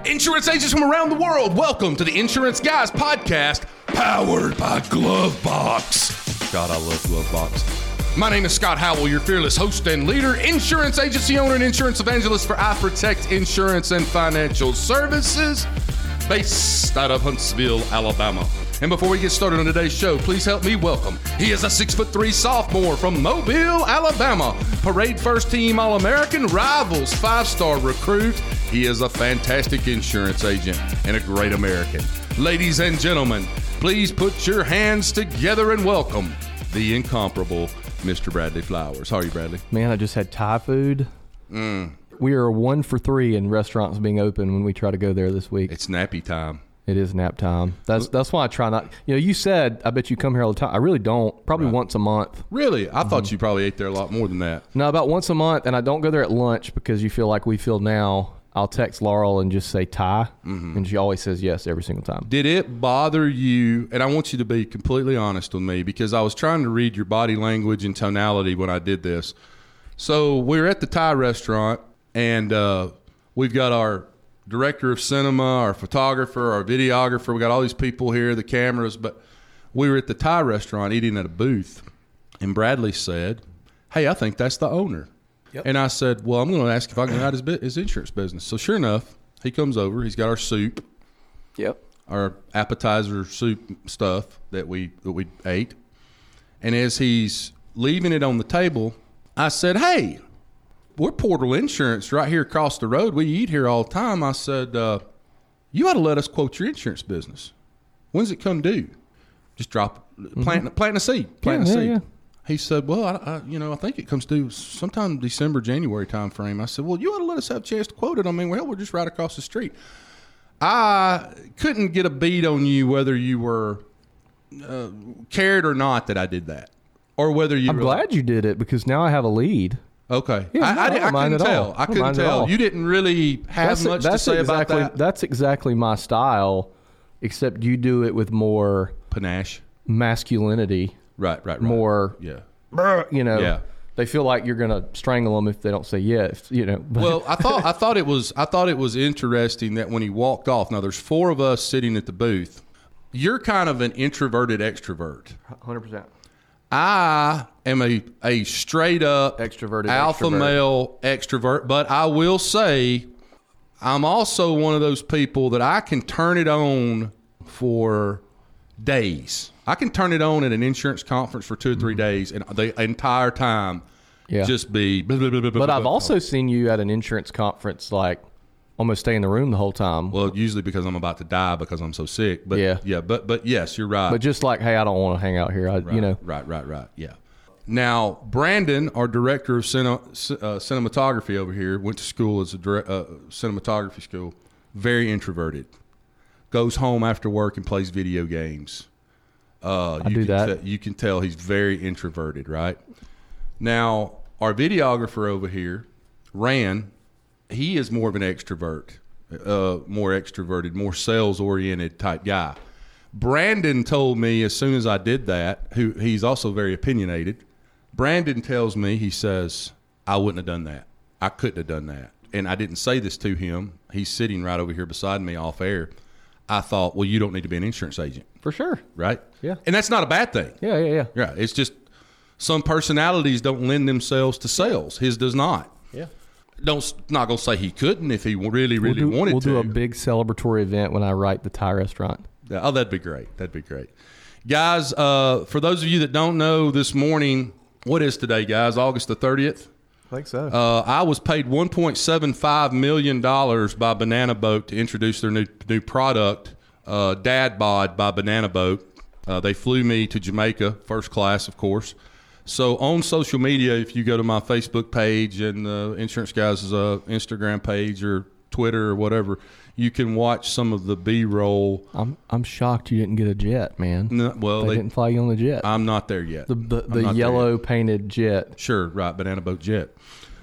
Insurance agents from around the world, welcome to the Insurance Guys podcast, powered by Glovebox. God, I love Glovebox. My name is Scott Howell, your fearless host and leader, insurance agency owner, and insurance evangelist for I Protect Insurance and Financial Services, based out of Huntsville, Alabama. And before we get started on today's show, please help me welcome. He is a six foot three sophomore from Mobile, Alabama. Parade first team All American, rivals five star recruit. He is a fantastic insurance agent and a great American. Ladies and gentlemen, please put your hands together and welcome the incomparable Mr. Bradley Flowers. How are you, Bradley? Man, I just had Thai food. Mm. We are one for three in restaurants being open when we try to go there this week. It's nappy time. It is nap time. That's that's why I try not. You know, you said I bet you come here all the time. I really don't. Probably once a month. Really? I thought mm-hmm. you probably ate there a lot more than that. No, about once a month, and I don't go there at lunch because you feel like we feel now. I'll text Laurel and just say Thai, and she always says yes every single time. Did it bother you? And I want you to be completely honest with me because I was trying to read your body language and tonality when I did this. So we're at the Thai restaurant, and uh, we've got our director of cinema, our photographer, our videographer. We got all these people here, the cameras. But we were at the Thai restaurant eating at a booth, and Bradley said, "Hey, I think that's the owner." And I said, "Well, I'm going to ask if I can out his, his insurance business." So sure enough, he comes over. He's got our soup Yep. our appetizer soup stuff that we that we ate. And as he's leaving it on the table, I said, "Hey, we're Portal Insurance right here across the road. We eat here all the time." I said, uh, "You ought to let us quote your insurance business. When's it come due? Just drop plant planting a seed, planting Yeah, a yeah, seed." yeah. He said, "Well, I, I, you know, I think it comes due sometime December, January time frame." I said, "Well, you ought to let us have a chance to quote it. I mean, well, we're just right across the street." I couldn't get a beat on you whether you were uh, cared or not that I did that, or whether you. I'm glad you did it because now I have a lead. Okay, Yeah, I, I, I I couldn't tell. I couldn't tell. You didn't really have much to say exactly, about that. That's exactly my style, except you do it with more Panache. masculinity, Right, right, right. more Yeah. you know, Yeah. they feel like you're going to strangle them if they don't say yes, you know. But Well, I thought I thought it was I thought it was interesting that when he walked off. Now there's four of us sitting at the booth. You're kind of an introverted extrovert. 100%. I am a, a straight up Extroverted alpha extrovert. male extrovert, but I will say I'm also one of those people that I can turn it on for days. I can turn it on at an insurance conference for two or 3 days and the entire time Mm-hmm. Yeah. just be. blah, blah, blah, But I've also seen you at an insurance conference, like almost stay in the room the whole time. well, usually because I'm about to die because I'm so sick. But Yeah. yeah, but but yes, you're right. but just like, hey, I don't want to hang out here. I, you know, Right, right, right. Yeah. Now, Brandon, our director of cine, uh, cinematography over here, went to school as a direct, uh, cinematography school. Very introverted. Goes home after work and plays video games. Uh, I you do can that. te- you can tell he's very introverted, right? Now, our videographer over here, Ran, he is more of an extrovert, uh, more extroverted, more sales oriented type guy. Brandon told me as soon as I did that, who he's also very opinionated. Brandon tells me he says I wouldn't have done that. I couldn't have done that, and I didn't say this to him. He's sitting right over here beside me off air. I thought, well, you don't need to be an insurance agent, for sure. right? Yeah. and that's not a bad thing. Yeah, yeah, yeah. Yeah, it's just some personalities don't lend themselves to sales. His does not. Yeah. Don't not gonna say he couldn't if he really really we'll do, wanted we'll to. do a big celebratory event when I write the Thai restaurant. Yeah, oh, that'd be great. That'd be great, guys. Uh, for those of you that don't know, this morning, what is today, guys? August the thirtieth. I think so. Uh, I was paid 1.75 million dollars by Banana Boat to introduce their new new product, uh, Dad Bod by Banana Boat. Uh, they flew me to Jamaica, first class, of course. So on social media, if you go to my Facebook page and the Insurance Guys' uh, Instagram page or Twitter or whatever, you can watch some of the B-roll. I'm I'm shocked you didn't get a jet, man. No, well, they, they, didn't fly you on the jet. I'm not there yet. the the, the yellow painted jet. Sure, right. Banana Boat Jet.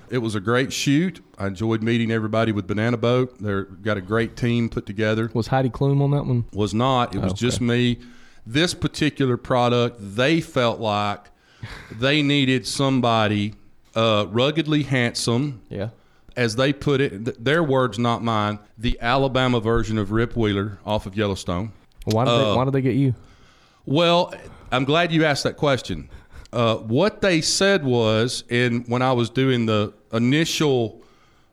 It was a great shoot. I enjoyed meeting everybody with Banana Boat. They're got a great team put together. Was Heidi Klum on that one? Was not. It was Okay. just me. This particular product, they felt like they needed somebody uh, ruggedly handsome, Yeah. as they put it, th- their words, not mine, the Alabama version of Rip Wheeler off of Yellowstone. Why did, they, why did they get you? Well, I'm glad you asked that question. Uh, what they said was, in when I was doing the initial,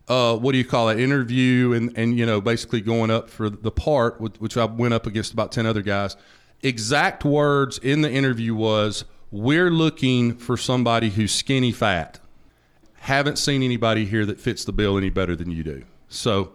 uh, what do you call it, interview, and and you know, basically going up for the part, which which I went up against about ten other guys. Exact words in the interview was, "We're looking for somebody who's skinny fat." Haven't seen anybody here that fits the bill any better than you do. So,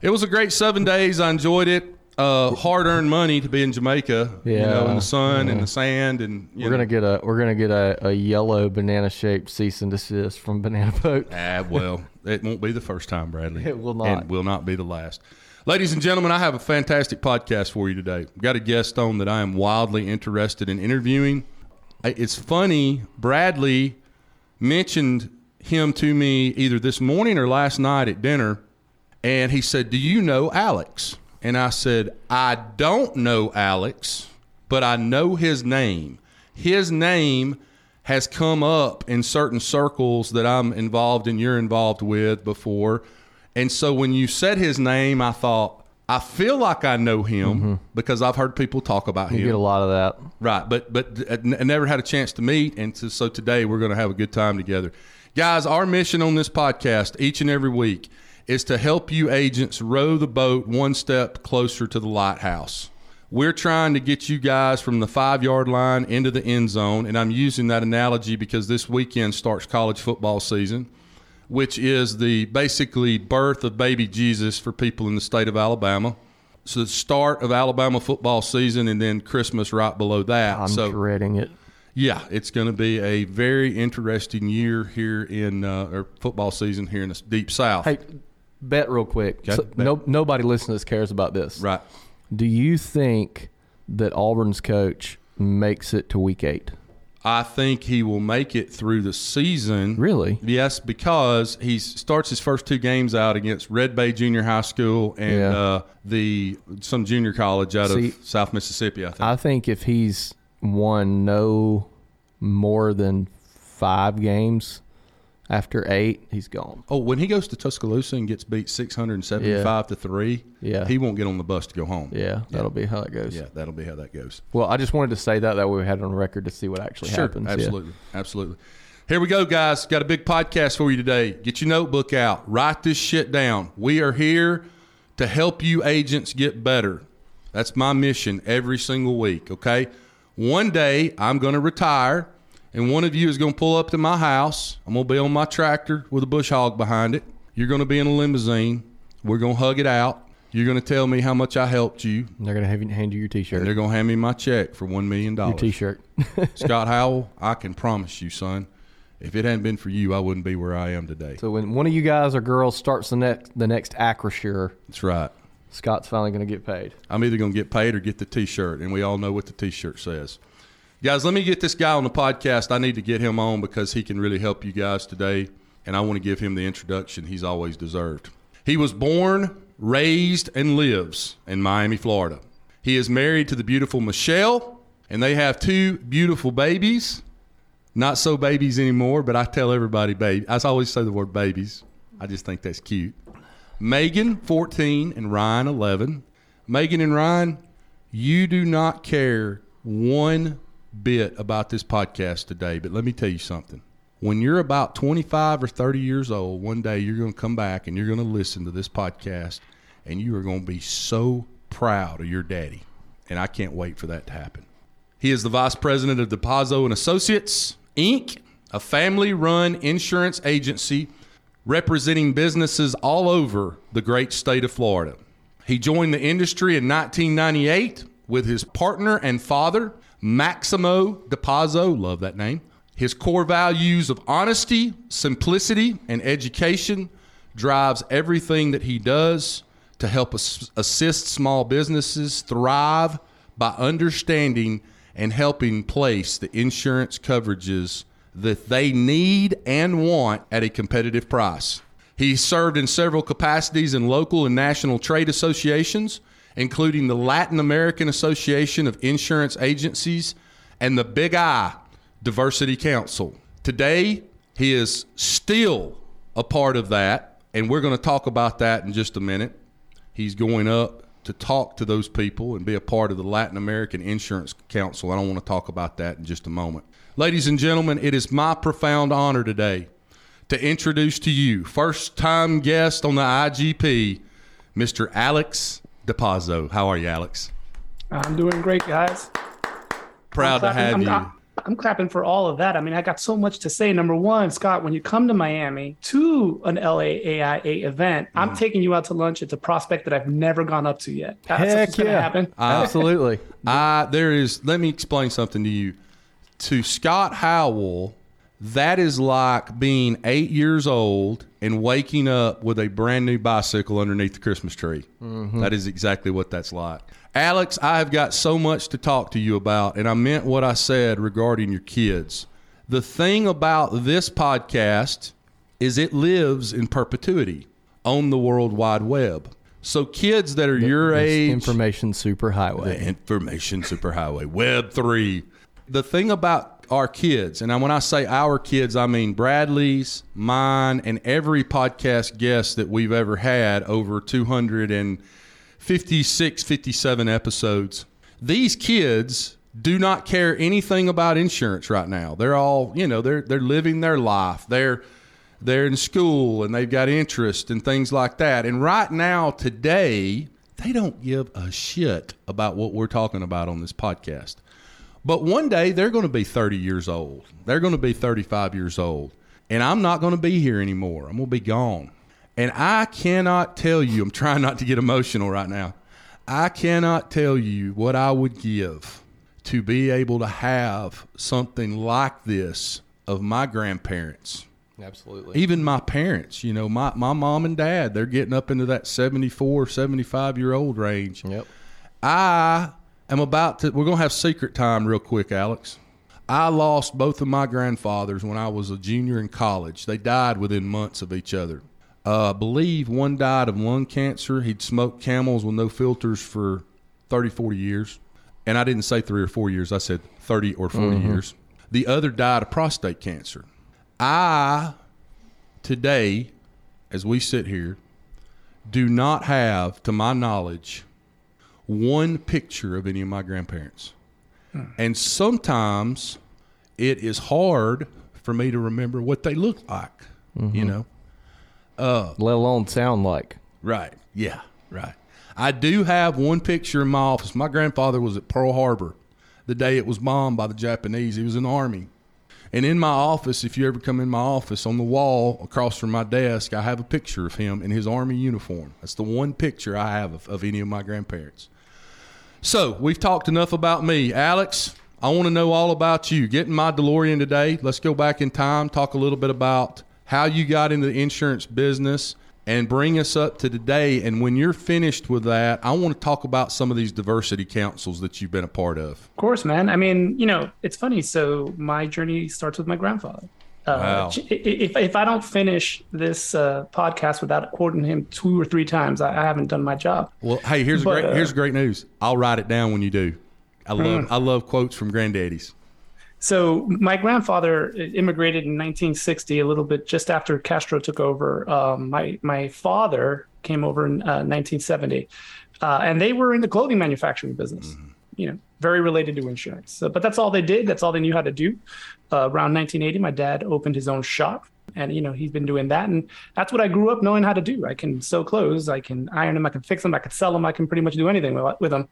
it was a great seven days. I enjoyed it uh, hard earned money to be in Jamaica, you know, in the sun and the sand, and you We're know. gonna get a we're gonna get a, a yellow banana shaped cease and desist from Banana Boat. Ah, well, it won't be the first time, Bradley. It will not. and will not be the last. Ladies and gentlemen, I have a fantastic podcast for you today. I've got a guest on that I am wildly interested in interviewing. I- It's funny, Bradley mentioned him to me either this morning or last night at dinner, and he said, "Do you know Alex?" And I said, "I don't know Alex, but I know his name. His name has come up in certain circles that I'm involved in, you're involved with before. And so when you said his name, I thought, I feel like I know him mm-hmm. because I've heard people talk about You him. get a lot of that. Right, but but I never had a chance to meet, and so, so today we're going to have a good time together, guys. Our mission on this podcast each and every week is to help you agents row the boat one step closer to the lighthouse. We're trying to get you guys from the five yard line into the end zone, and I'm using that analogy because this weekend starts college football season which is the basically birth of baby Jesus for people in the state of Alabama. So the start of Alabama football season, and then Christmas right below that. I'm so dreading it. yeah, it's going to be a very interesting year here in uh, or football season here in the deep South. Hey, bet real quick. Okay, So, bet. no, nobody listening to this cares about this. Right. Do you think that Auburn's coach makes it to week eight? I think he will make it through the season. Really? Yes, because he starts his first two games out against Red Bay Junior High School and Yeah. uh, the some junior college out See, of South Mississippi. I think. I think if he's won no more than five games after eight, he's gone. Oh, when he goes to Tuscaloosa and gets beat six hundred and seventy-five to three, Yeah. he won't get on the bus to go home. Yeah, that'll be how it goes. yeah, that'll be how that goes. Well, I just wanted to say that that way we had it on record to see what actually Sure, happens. Yeah. absolutely, absolutely. Here we go, guys. Got a big podcast for you today. Get your notebook out. Write this shit down. We are here to help you agents get better. That's my mission every single week. Okay. One day I'm going to retire, and one of you is going to pull up to my house. I'm going to be on my tractor with a bush hog behind it. You're going to be in a limousine. We're going to hug it out. You're going to tell me how much I helped you. They're gonna have you hand you your T-shirt. They're going to hand me my check for $1 million. your T-shirt. Scott Howell, I can promise you, son, if it hadn't been for you, I wouldn't be where I am today. so when one of you guys or girls starts the next the next Acrisure, That's right. Scott's finally gonna get paid. I'm either going to get paid or get the T-shirt, and we all know what the T-shirt says. Guys, let me get this guy on the podcast. I need to get him on because he can really help you guys today, and I want to give him the introduction he's always deserved. He was born, raised, and lives in Miami, Florida. He is married to the beautiful Michelle, and they have two beautiful babies. Not so babies anymore, but I tell everybody baby. I always say the word babies. I just think that's cute. Megan, 14, and Ryan, 11. Megan and Ryan, you do not care one bit about this podcast today, but let me tell you something. When you're about 25 or 30 years old, one day you're going to come back and you're going to listen to this podcast and you are going to be so proud of your daddy. And I can't wait for that to happen. He is the vice president of Dopazo and Associates, Inc., a family-run insurance agency representing businesses all over the great state of Florida. He joined the industry in 1998 with his partner and father, Maximo Dopazo, love that name. His core values of honesty, simplicity, and education drives everything that he does to help assist small businesses thrive by understanding and helping place the insurance coverages that they need and want at a competitive price. He served in several capacities in local and national trade associations, including the Latin American Association of Insurance Agencies and the Big I Diversity Council. Today, he is still a part of that And we're going to talk about that in just a minute. He's going up to talk to those people and be a part of the Latin American Insurance Council. I don't want to talk about that in just a moment. Ladies and gentlemen, it is my profound honor today to introduce to you first time guest on the IGP, Mr. Alex Dopazo. How are you, Alex? I'm doing great, guys. Proud to have I'm, you. I'm, I'm clapping for all of that. I mean, I got so much to say. Number one, Scott, when you come to Miami to an LAAIA event, I'm Mm. taking you out to lunch. It's a prospect that I've never gone up to yet. That's Heck what's yeah. happen. Absolutely. I there is. Let me explain something to you. To Scott Howell, that is like being eight years old and waking up with a brand new bicycle underneath the Christmas tree. Mm-hmm. That is exactly what that's like. Alex, I have got so much to talk to you about, and I meant what I said regarding your kids. The thing about this podcast is it lives in perpetuity on the World Wide Web. So kids that are your This age, Information superhighway. the information superhighway, Web 3. The thing about our kids, and when I say our kids, I mean Bradley's, mine, and every podcast guest that we've ever had over 256, 57 episodes. These kids do not care anything about insurance right now. They're all, you know, they're they're living their life. They're they're in school and they've got interest and things like that. And right now, today, they don't give a shit about what we're talking about on this podcast. But one day they're going to be 30 years old. They're going to be 35 years old. And I'm not going to be here anymore. I'm going to be gone. And I cannot tell you, I'm trying not to get emotional right now. I cannot tell you what I would give to be able to have something like this of my grandparents Absolutely. even my parents, you know, my, my mom and dad, they're getting up into that 74, 75 year old range. Yep. I am about to, we're going to have secret time real quick, Alex. I lost both of my grandfathers when I was a junior in college. They died within months of each other. Uh, I believe one died of lung cancer. He'd smoked camels with no filters for 30, 40 years. And I didn't say three or four years, I said 30 or 40 years. The other died of prostate cancer. I, today, as we sit here, do not have, to my knowledge, one picture of any of my grandparents. And sometimes it is hard for me to remember what they look like, you mm-hmm. know? Uh, Let alone sound like. Right. Yeah. Right. I do have one picture in my office. My grandfather was at Pearl Harbor the day it was bombed by the Japanese. He was in the army. And in my office, if you ever come in my office, on the wall across from my desk, I have a picture of him in his army uniform. That's the one picture I have of, of any of my grandparents. So we've talked enough about me. Alex, I want to know all about you. Getting my DeLorean today. Let's go back in time, talk a little bit about how you got into the insurance business and bring us up to today. And when you're finished with that, I want to talk about some of these diversity councils that you've been a part of. Of course, man. I mean, you know, it's funny. So my journey starts with my grandfather. Uh, Wow. If, if I don't finish this uh, podcast without quoting him two or three times, I, I haven't done my job. Well, hey, here's But, great uh, here's great news. I'll write it down when you do. I love I love quotes from granddaddies. So my grandfather immigrated in 1960, a little bit just after Castro took over. Um, my my father came over in uh, 1970, uh, and they were in the clothing manufacturing business. You know, very related to insurance. So, but that's all they did. That's all they knew how to do. Uh, around 1980, my dad opened his own shop, and you know he's been doing that, and that's what I grew up knowing how to do. I can sew clothes, I can iron them, I can fix them, I can sell them, I can pretty much do anything with, with them.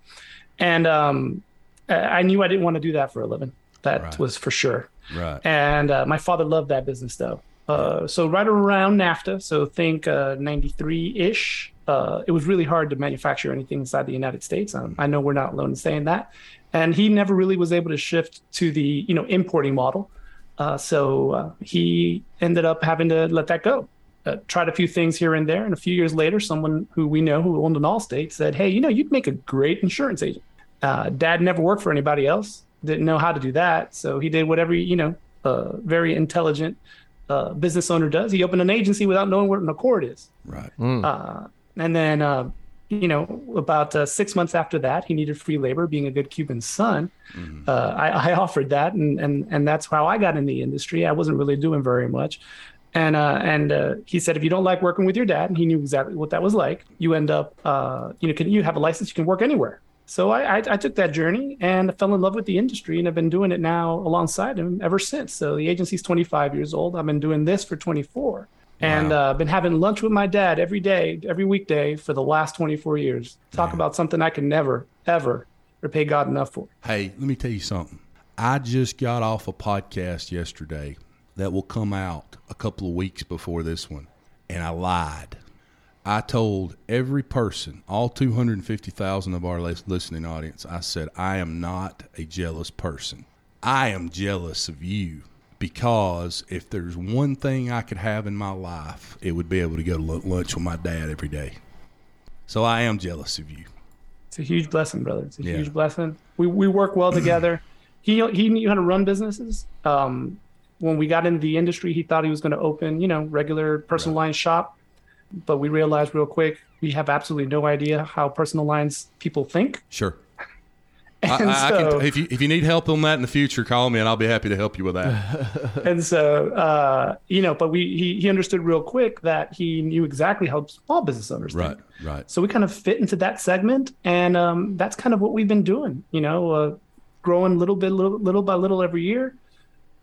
And um, I knew I didn't want to do that for a living. That Right. was for sure. Right. And uh, my father loved that business though. Uh, so right around NAFTA, so think uh, 93 ish, uh, it was really hard to manufacture anything inside the United States. Um, I know we're not alone in saying that. And he never really was able to shift to the you know importing model. Uh, so uh, he ended up having to let that go. Uh, tried a few things here and there, and a few years later, someone who we know who owned an Allstate said, "Hey, you know, you'd make a great insurance agent." Uh, Dad never worked for anybody else, didn't know how to do that, so he did whatever you know, uh, very intelligent uh, business owner does. He opened an agency without knowing what an ACORD is. Right. Uh, and then, uh, you know, about uh, six months after that, he needed free labor. Being a good Cuban son, Mm-hmm. uh, I, I offered that, and and and that's how I got in the industry. I wasn't really doing very much, And uh, and uh, he said, if you don't like working with your dad, and he knew exactly what that was like, you end up, uh, you know, can you have a license, you can work anywhere. So I, I, I took that journey and fell in love with the industry, and I've been doing it now alongside him ever since. So the agency's 25 years old. I've been doing this for 24, and uh, been having lunch with my dad every day, every weekday for the last 24 years. Talk about something I can never, ever repay God enough for. Hey, let me tell you something. I just got off a podcast yesterday that will come out a couple of weeks before this one, and I lied. I told every person, all 250,000 of our listening audience, I said, I am not a jealous person. I am jealous of you because if there's one thing I could have in my life, it would be able to go to lunch with my dad every day. So I am jealous of you. It's a huge blessing, brother. It's a Yeah. huge blessing. We we work well together. he he knew how to run businesses. Um, when we got into the industry, he thought he was going to open, you know, regular personal lines shop, but we realized real quick we have absolutely no idea how personal lines people think. Sure. I, I, so- can, if you if you need help on that in the future, call me and I'll be happy to help you with that. and so uh, you know, but we he he understood real quick that he knew exactly how small business owners right, think. right. So we kind of fit into that segment, and um, that's kind of what we've been doing. You know, uh, growing little bit, little, little by little every year.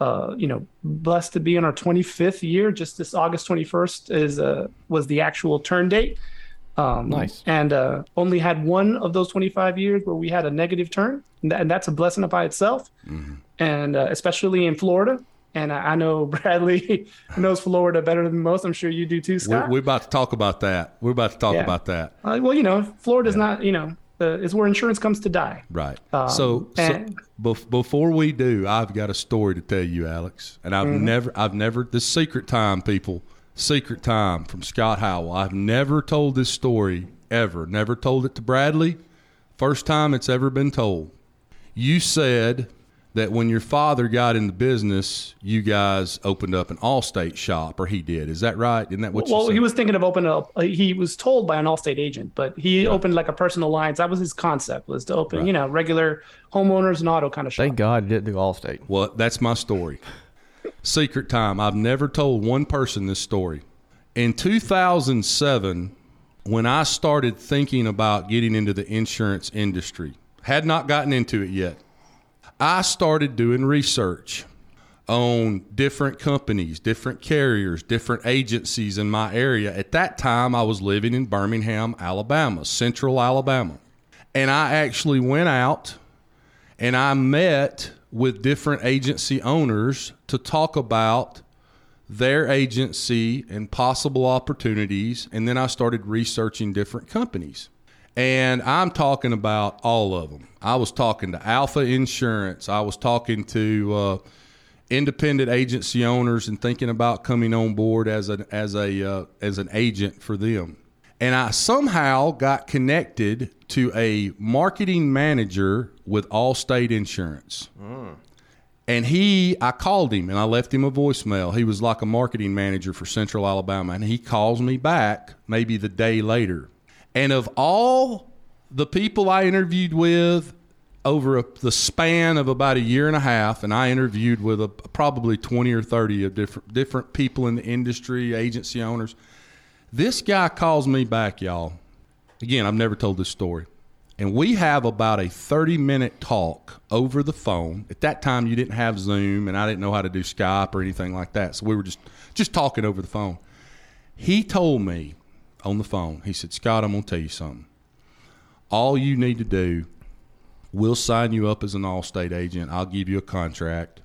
Uh, you know, blessed to be in our 25th year. Just this August 21st is uh, was the actual turn date. Um, Nice. And uh, only had one of those 25 years where we had a negative turn, and, that, and that's a blessing by itself. And uh, especially in Florida. And I, I know Bradley knows Florida better than most. I'm sure you do too, We're, Scott. we're about to talk about that. We're about to talk Yeah. about that. Uh, well, you know, Florida's not, you know, uh, is where insurance comes to die. Right. Um, so, so and- bef- before we do, I've got a story to tell you, Alex. And I've Mm-hmm. never, I've never, this secret time, people, secret time from Scott Howell. I've never told this story ever. Never told it to Bradley. First time it's ever been told. You said that when your father got in the business, you guys opened up an Allstate shop, or he did. Is that right? Isn't that what you well, said? he was thinking of opening up. Uh, he was told by an Allstate agent, but he opened like a personal lines. That was his concept was to open, you know, regular homeowners and auto kind of shop. Thank God he didn't do Allstate. Well, that's my story. Secret time. I've never told one person this story. In 2007, when I started thinking about getting into the insurance industry, had not gotten into it yet, I started doing research on different companies, different carriers, different agencies in my area. At that time, I was living in Birmingham, Alabama, central Alabama. And I actually went out and I met with different agency owners to talk about their agency and possible opportunities. And then I started researching different companies. And I'm talking about all of them. I was talking to Alfa Insurance, I was talking to uh, independent agency owners and thinking about coming on board as an as a uh, as an agent for them. And I somehow got connected to a marketing manager with Allstate Insurance. Hmm. And he, I called him and I left him a voicemail. He was like a marketing manager for Central Alabama. And he calls me back maybe the day later. And of all the people I interviewed with over a, the span of about a year and a half, and I interviewed with a, probably 20 or 30 of different, different people in the industry, agency owners, this guy calls me back, y'all. Again, I've never told this story. And we have about a 30 minute talk over the phone. At that time, you didn't have Zoom, and I didn't know how to do Skype or anything like that. So we were just, just talking over the phone. He told me on the phone, he said, Scott, I'm going to tell you something. All you need to do, we'll sign you up as an Allstate agent. I'll give you a contract.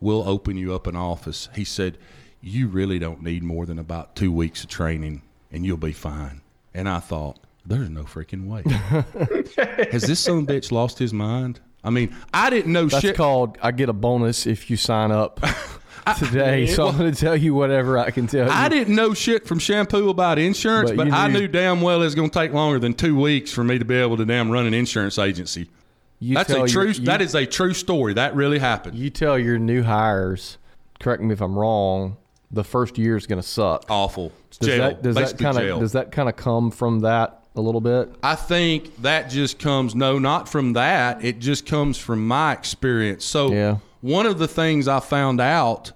We'll open you up an office. He said, You really don't need more than about two weeks of training, and you'll be fine. And I thought, There's no freaking way. Has this son of a bitch lost his mind? I mean, I didn't know That's shit. called I get a bonus if you sign up today. so I'm going to tell you whatever I can tell you. I didn't know shit from shampoo about insurance, But but, you I knew- knew damn well it's going to take longer than two weeks for me to be able to damn run an insurance agency. You That's tell a true. your- you- that is a true story. That really happened. You tell your new hires. Correct me if I'm wrong. The first year is going to suck. Awful. Does jail. that does that kind of does that kind of come from that a little bit? I think that just comes no, not from that. It just comes from my experience. So Yeah. one of the things I found out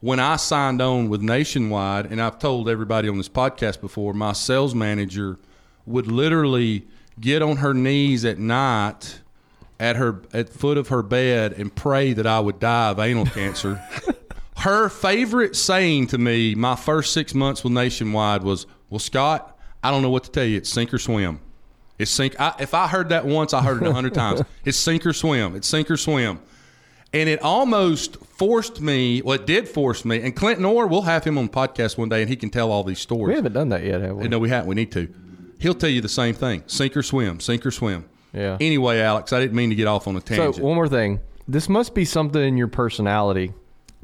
when I signed on with Nationwide, and I've told everybody on this podcast before, my sales manager would literally get on her knees at night at her at foot of her bed and pray that I would die of anal cancer. her favorite saying to me my first six months with Nationwide was, "Well, Scott, I don't know what to tell you. It's sink or swim. It's sink. I, if I heard that once, I heard it a hundred times. It's sink or swim. It's sink or swim." And it almost forced me. Well, it did force me. And Clinton Orr, we'll have him on the podcast one day, and he can tell all these stories. We haven't done that yet, have we? No, we haven't. We need to. He'll tell you the same thing: sink or swim. Sink or swim. Yeah. Anyway, Alex, I didn't mean to get off on a tangent. So one more thing. This must be something in your personality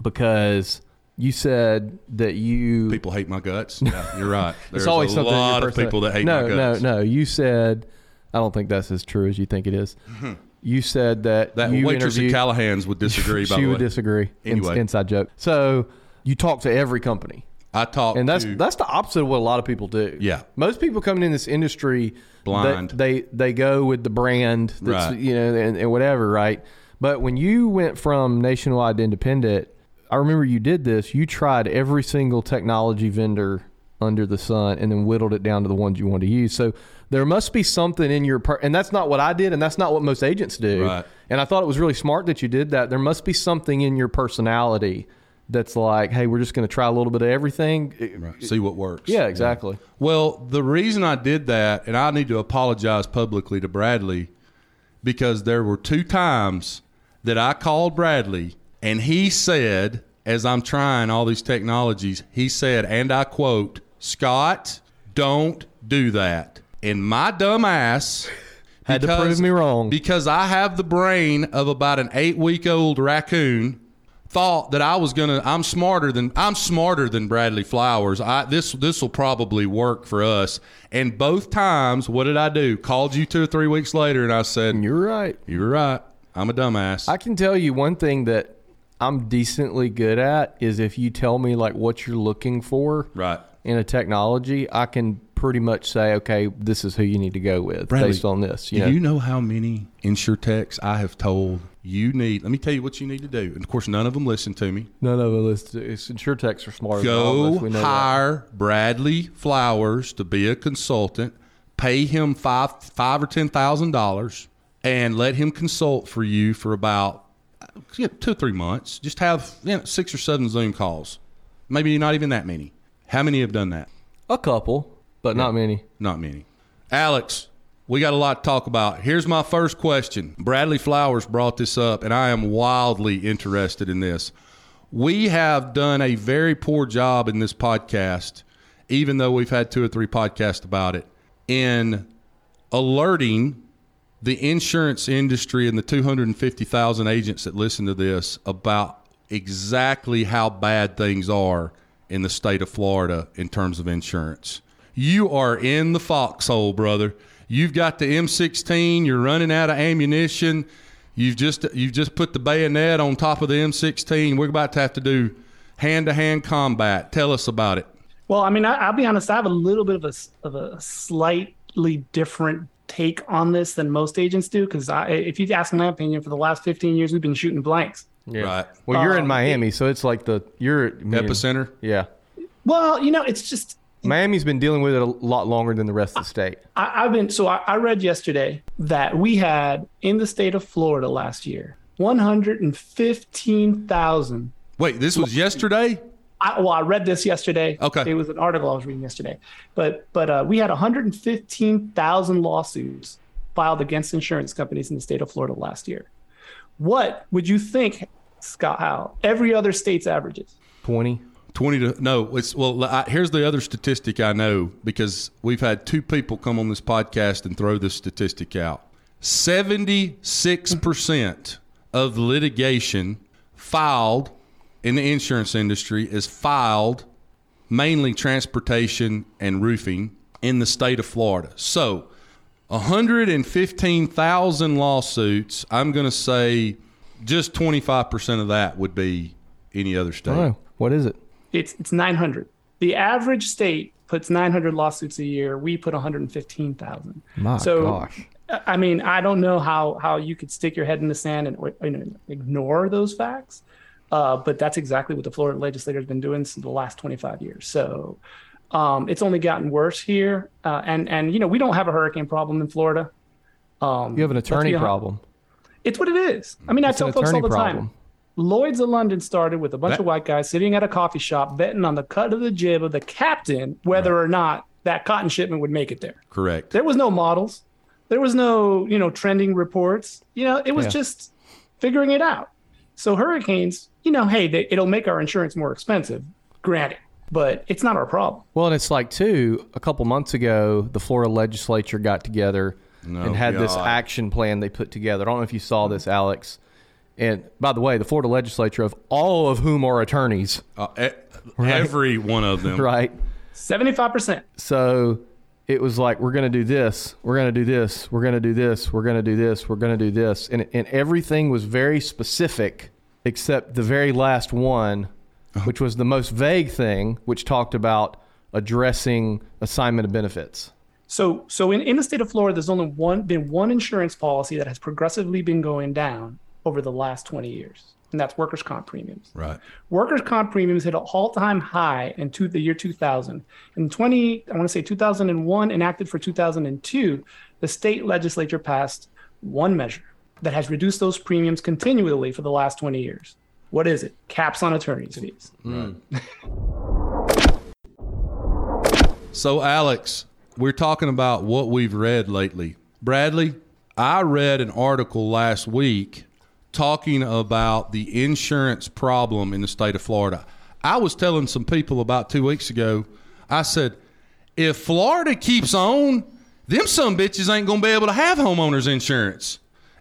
because you said that you. people hate my guts. Yeah, you're right. There's always a something in lot of people that hate no, my guts. No, no, no. You said, I don't think that's as true as you think it is. Hmm. You said that. That you waitress at Callahan's would disagree. by she the would disagree. In- Anyway. inside joke. So you talk to every company. I talk And that's to, that's the opposite of what a lot of people do. Yeah. most people coming in this industry Blind. They they, they go with the brand, that's, Right. you know, and, and whatever, right? But when you went from nationwide to independent, I remember you did this. You tried every single technology vendor under the sun, and then whittled it down to the ones you wanted to use. So there must be something in your, per- and that's not what I did, and that's not what most agents do. Right. And I thought it was really smart that you did that. There must be something in your personality that's like, hey, we're just going to try a little bit of everything. Right. see what works. Yeah, exactly. Well, the reason I did that, and I need to apologize publicly to Bradley, because there were two times that I called Bradley and he said, as I'm trying all these technologies, he said, and I quote, Scott, don't do that. And my dumb ass Had to prove me wrong. Because I have the brain of about an eight week old raccoon thought that I was gonna. I'm smarter than I'm smarter than Bradley Flowers. I this this will probably work for us. And both times, what did I do? Called you two or three weeks later, and I said, You're right. You're right. I'm a dumbass." I can tell you one thing that I'm decently good at is if you tell me like what you're looking for right. in a technology, I can pretty much say, okay, this is who you need to go with Bradley, based on this. You Do know, you know how many insurtechs I have told you need? Let me tell you what you need to do. And of course, none of them listen to me. none of us. It's insurtechs are smarter. than all of Go us. We know that. hire Bradley Flowers to be a consultant. Pay him five five or ten thousand dollars, and let him consult for you for about yeah, two or three months. Just have you know, six or seven Zoom calls. Maybe not even that many. How many have done that? A couple, but not many. Not many. Alex, we got a lot to talk about. Here's my first question. Bradley Flowers brought this up, and I am wildly interested in this. We have done a very poor job in this podcast, even though we've had two or three podcasts about it, in alerting the insurance industry and the 250,000 agents that listen to this about exactly how bad things are in the state of Florida in terms of insurance. You are in the foxhole, brother. You've got the M16, you're running out of ammunition. You've just you've just put the bayonet on top of the M16. We're about to have to do hand-to-hand combat. Tell us about it. Well, I mean, I, I'll be honest. I have a little bit of a of a slightly different take on this than most agents do. Because if you ask my opinion, for the last 15 years, we've been shooting blanks. Yeah. Right. Well, you're in Um, Miami, so it's like the you're I mean, Epicenter. Yeah. Well, you know, it's just Miami's been dealing with it a lot longer than the rest of the state. I, I've been so I, I read yesterday that we had in the state of Florida last year 115,000. Wait, this was yesterday? I, well, I read this yesterday. Okay. it was an article I was reading yesterday, but but uh, we had 115,000 lawsuits filed against insurance companies in the state of Florida last year. What would you think, Scott Howe? Every other state's averages. Twenty. 20 to no it's well I, here's the other statistic i know because we've had two people come on this podcast and throw this statistic out 76% of litigation filed in the insurance industry is filed mainly transportation and roofing in the state of florida so 115,000 lawsuits i'm going to say just 25% of that would be any other state Oh, what is it? It's it's 900. The average state puts 900 lawsuits a year. We put 115,000. My So, gosh. I mean, I don't know how how you could stick your head in the sand and you know, ignore those facts, Uh, but that's exactly what the Florida legislature has been doing since the last 25 years. So um, it's only gotten worse here. Uh, and and you know we don't have a hurricane problem in Florida. Um, You have an attorney hon- problem. It's what it is. I mean, I tell folks all the problem. time. Lloyd's of London started with a bunch That- of white guys sitting at a coffee shop betting on the cut of the jib of the captain whether or not that cotton shipment would make it there. Correct. There was no models. There was no, you know, trending reports. You know, it was Yeah. just figuring it out. So hurricanes, you know, hey, they, it'll make our insurance more expensive, granted, but it's not our problem. Well, and it's like too. A couple months ago, the Florida legislature got together No, and had this action plan they put together. I don't know if you saw this, Alex. And by the way, the Florida legislature, of all of whom are attorneys, Uh, e- Every one of them. right? 75%. So it was like we're going to do this, we're going to do this, we're going to do this, we're going to do this, we're going to do this, and and everything was very specific except the very last one, uh-huh. which was the most vague thing, which talked about addressing assignment of benefits. So, so in, in the state of Florida, there's only one been one insurance policy that has progressively been going down over the last 20 years, and that's workers' comp premiums. Right. Workers' comp premiums hit a all-time high in two, the year 2000. In 20, I want to say 2001, enacted for 2002, the state legislature passed one measure that has reduced those premiums continually for the last 20 years. What is it? Caps on attorneys' fees. Mm. So, Alex, we're talking about what we've read lately. Bradley, I read an article last week talking about the insurance problem in the state of Florida. I was telling some people about two weeks ago, I said, if Florida keeps on, them some bitches ain't going to be able to have homeowners insurance.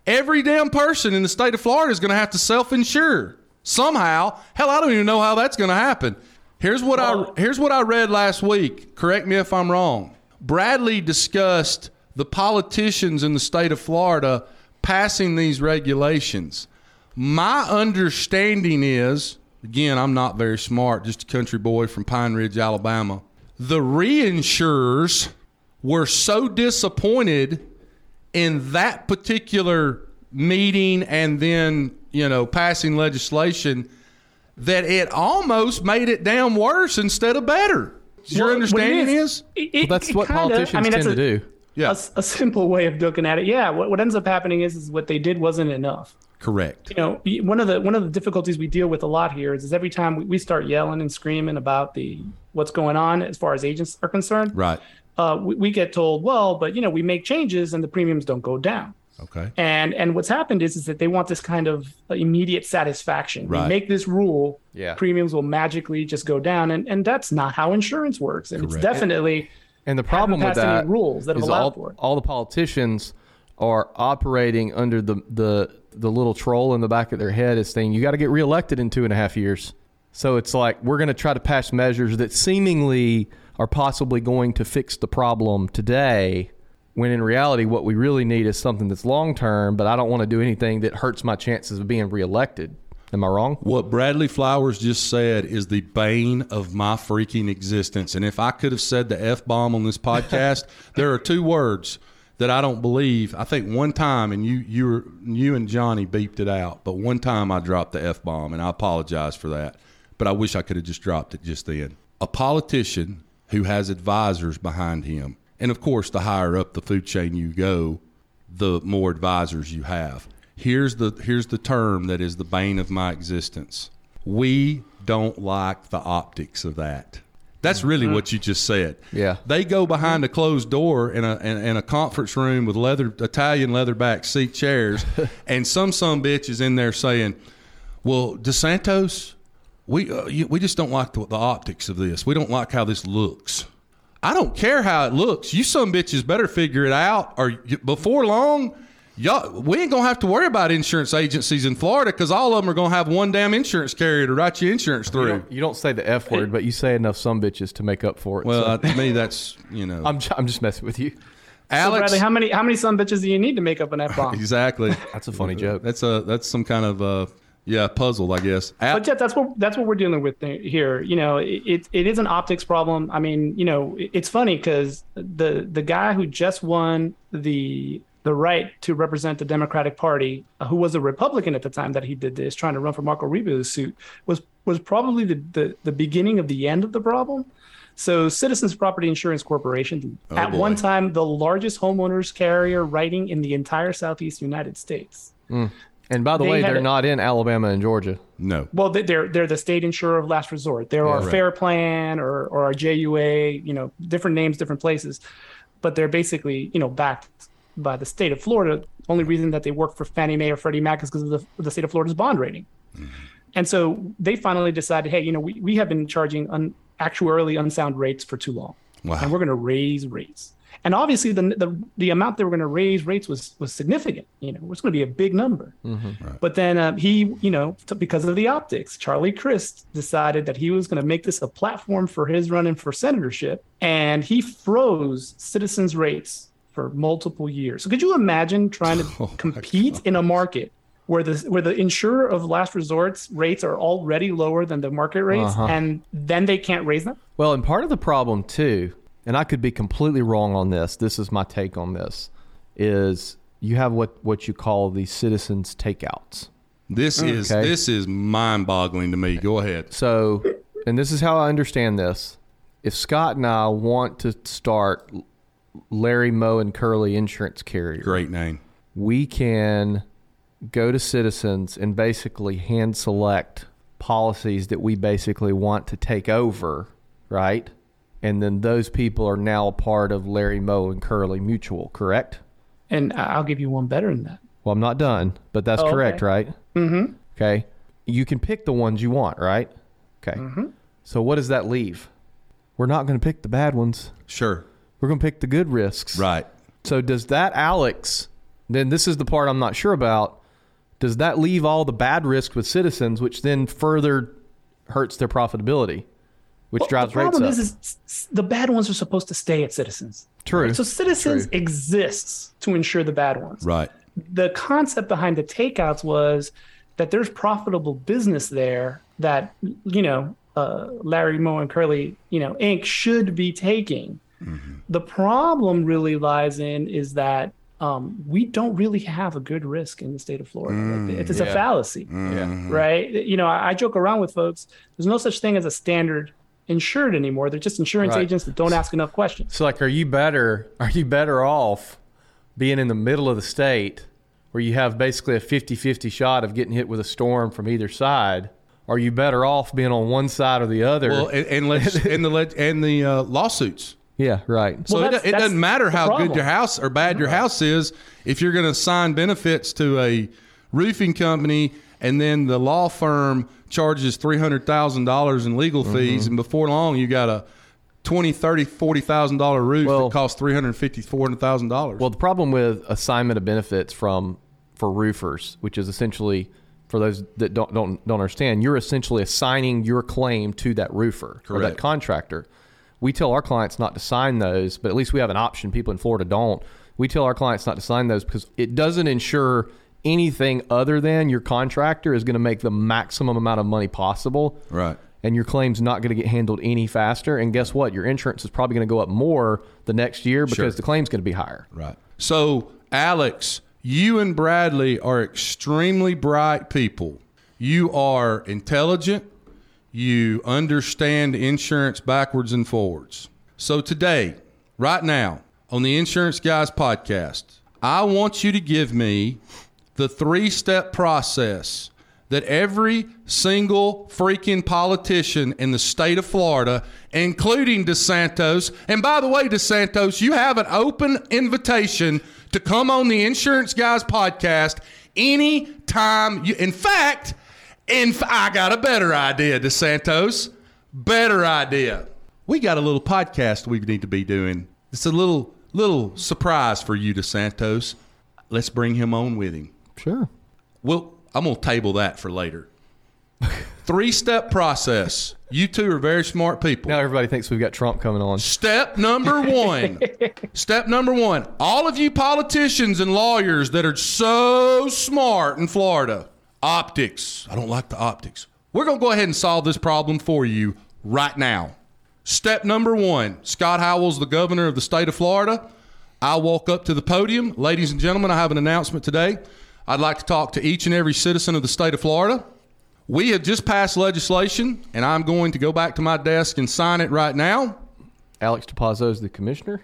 Every damn person in the state of Florida is going to have to self insure somehow. Hell, I don't even know how that's going to happen. Here's what I here's what I read last week. Correct me if I'm wrong. Bradley discussed the politicians in the state of Florida passing these regulations. My understanding is, again, I'm not very smart, just a country boy from Pine Ridge, Alabama. The reinsurers were so disappointed in that particular meeting and then, you know, passing legislation that it almost made it damn worse instead of better. Your Well, what it understanding is- is? it- Well, that's it what kinda- politicians I mean, tend that's to a- do. Yeah. a, s- a simple way of looking at it. Yeah, what, what ends up happening is, is what they did wasn't enough. Correct. You know, one of the one of the difficulties we deal with a lot here is, is every time we, we start yelling and screaming about the what's going on as far as agents are concerned, Right. Uh, we, we get told, well, but you know, we make changes and the premiums don't go down. Okay. And and what's happened is is that they want this kind of immediate satisfaction. Right. We make this rule, Yeah. premiums will magically just go down, and and that's not how insurance works. And Correct. it's definitely And the problem with passed any that rules that have is allowed all, for it. all the politicians are operating under the, the the little troll in the back of their head is saying you got to get reelected in two and a half years. So it's like we're going to try to pass measures that seemingly are possibly going to fix the problem today, when in reality what we really need is something that's long term. But I don't want to do anything that hurts my chances of being reelected. Am I wrong? What Bradley Flowers just said is the bane of my freaking existence. And if I could have said the F bomb on this podcast, there are two words that I don't believe. I think one time, and you you were, you and Johnny beeped it out, but one time I dropped the F bomb, and I apologize for that. But I wish I could have just dropped it just then. A politician who has advisors behind him, and of course, the higher up the food chain you go, the more advisors you have. Here's the here's the term that is the bane of my existence. We don't like the optics of that. That's really what you just said. Yeah. They go behind a closed door in a in, in a conference room with leather Italian leatherback seat chairs, and some some bitch is in there saying, "Well, DeSantos, we uh, you, we just don't like the, the optics of this. We don't like how this looks." I don't care how it looks. You some bitches better figure it out, or you, before long, y'all we ain't gonna have to worry about insurance agencies in Florida because all of them are gonna have one damn insurance carrier to write your insurance You through. don't, you don't say the F word, but you say enough some bitches to make up for it. Well, so- uh, to me, that's you know, I'm, j- I'm just messing with you. So Alex. Bradley, how many how many son bitches do you need to make up an F bomb? exactly. That's a funny joke. That's a that's some kind of uh yeah puzzled, I guess. Al- But yeah, that's what that's what we're dealing with here. You know, it it, is an optics problem. I mean, you know, it's funny because the the guy who just won the the right to represent the Democratic Party, uh, who was a Republican at the time that he did this, trying to run for Marco Rubio's suit, was was probably the, the, the beginning of the end of the problem. So, Citizens Property Insurance Corporation, Oh, at boy. one time the largest homeowners carrier writing in the entire Southeast United States. And by the They way, they're a- not in Alabama and Georgia. No. Well, they- they're they're the state insurer of last resort. There are right. Fair Plan or or a JUA, you know, different names, different places, but they're basically you know backed by the state of Florida. Only reason that they work for Fannie Mae or Freddie Mac is because of the, the state of Florida's bond rating. Mm-hmm. And so they finally decided, hey, you know, we, we have been charging un, actuarially unsound rates for too long, Wow. and we're going to raise rates. And obviously, the, the the amount they were going to raise rates was was significant. You know, it was going to be a big number. But then um, he, you know, t- because of the optics, Charlie Crist decided that he was going to make this a platform for his running for senatorship, and he froze citizens' rates for multiple years. So could you imagine trying to Oh, compete in a market where the where the insurer of last resorts rates are already lower than the market rates, Uh-huh. and then they can't raise them? Well, and part of the problem too, and I could be completely wrong on this. This is my take on this. Is you have what what you call the citizens takeouts. This mm. is this is mind boggling to me. Go ahead. So, and this is how I understand this. If Scott and I want to start Larry Moe and Curly insurance carrier, Great name. we can go to citizens and basically hand select policies that we basically want to take over, right? And then those people are now a part of Larry Moe and Curly Mutual, correct? And I- I'll give you one better than that. Well, I'm not done, but that's Oh, correct, okay. right? Mm-hmm. Okay. You can pick the ones you want, right? Okay. Mm-hmm. So what does that leave? We're not going to pick the bad ones. Sure. We're going to pick the good risks. Right. So does that Alex? Then this is the part I'm not sure about. Does that leave all the bad risk with citizens, which then further hurts their profitability, which Well, drives the rates problem up? is, is s- s- the bad ones are supposed to stay at citizens. True. So citizens True. exists to ensure the bad ones. Right. The concept behind the takeouts was that there's profitable business there that you know uh, Larry Moe and Curly you know Inc. should be taking. The problem really lies in is that um, we don't really have a good risk in the state of Florida. Like, it's a yeah. fallacy yeah. right? You know, I, I joke around with folks. There's no such thing as a standard insured anymore. They're just insurance Right. agents that don't ask enough questions. So like, are you better? Are you better off being in the middle of the state, where you have basically a 50-50 shot of getting hit with a storm from either side? Are you better off being on one side or the other? Well, and and, let's, and the and the uh, lawsuits. yeah, right. So Well, it, it doesn't matter how problem. good your house or bad your house is if you're going to assign benefits to a roofing company and then the law firm charges three hundred thousand dollars in legal Mm-hmm. fees and before long you got a twenty, thirty, forty thousand dollar roof Well- that costs three hundred fifty, four hundred thousand dollars. Well, the problem with assignment of benefits from for roofers, which is essentially for those that don't don't don't understand, you're essentially assigning your claim to that roofer or that contractor. We tell our clients not to sign those, but at least we have an option. People in Florida don't. We tell our clients not to sign those because it doesn't ensure anything other than your contractor is going to make the maximum amount of money possible right. and your claim's not going to get handled any faster. And guess what? Your insurance is probably going to go up more the next year because Sure. the claim's going to be higher. Right. So, Alex, you and Bradley are extremely bright people. You are intelligent. You understand insurance backwards and forwards. So, today, right now, on the Insurance Guys podcast, I want you to give me the three step process that every single freaking politician in the state of Florida, including DeSantis, and by the way, DeSantis, you have an open invitation to come on the Insurance Guys podcast anytime you, in fact, in, I got a better idea, DeSantis. Better idea. We got a little podcast we need to be doing. It's a little little surprise for you, DeSantis. Let's bring him on with him. Sure. Well, I'm gonna table that for later. Three step process. You two are very smart people. Now everybody thinks we've got Trump coming on. Step number one. Step number one. All of you politicians and lawyers that are so smart in Florida, optics. I don't like the optics. We're going to go ahead and solve this problem for you right now. Step number one Scott Howell's the governor of the state of Florida. I walk up to the podium. Ladies and gentlemen, I have an announcement today. I'd like to talk to each and every citizen of the state of Florida. We have just passed legislation, and I'm going to go back to my desk and sign it right now. Alex Dopazo is the commissioner.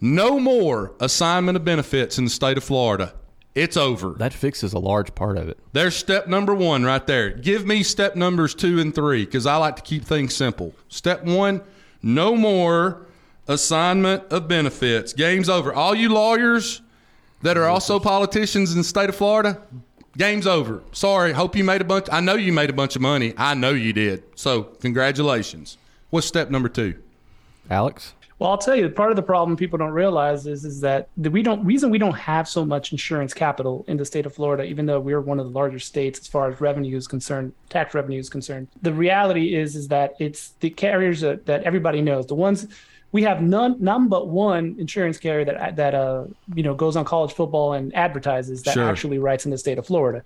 No more assignment of benefits in the state of Florida. It's over. That fixes a large part of it. There's step number one right there. Give me step numbers two and three because I like to keep things simple. Step one no more assignment of benefits. Game's over. All you lawyers that are also politicians in the state of Florida, game's over. Sorry. Hope you made a bunch. I know you made a bunch of money. I know you did. So, congratulations. What's step number two? Alex? Well, I'll tell you, part of the problem people don't realize is is that the, we don't reason we don't have so much insurance capital in the state of Florida, even though we're one of the larger states as far as revenue is concerned, tax revenue is concerned. The reality is is that it's the carriers that, that everybody knows, the ones we have none none but one insurance carrier that that uh you know goes on college football and advertises that Sure. actually writes in the state of Florida.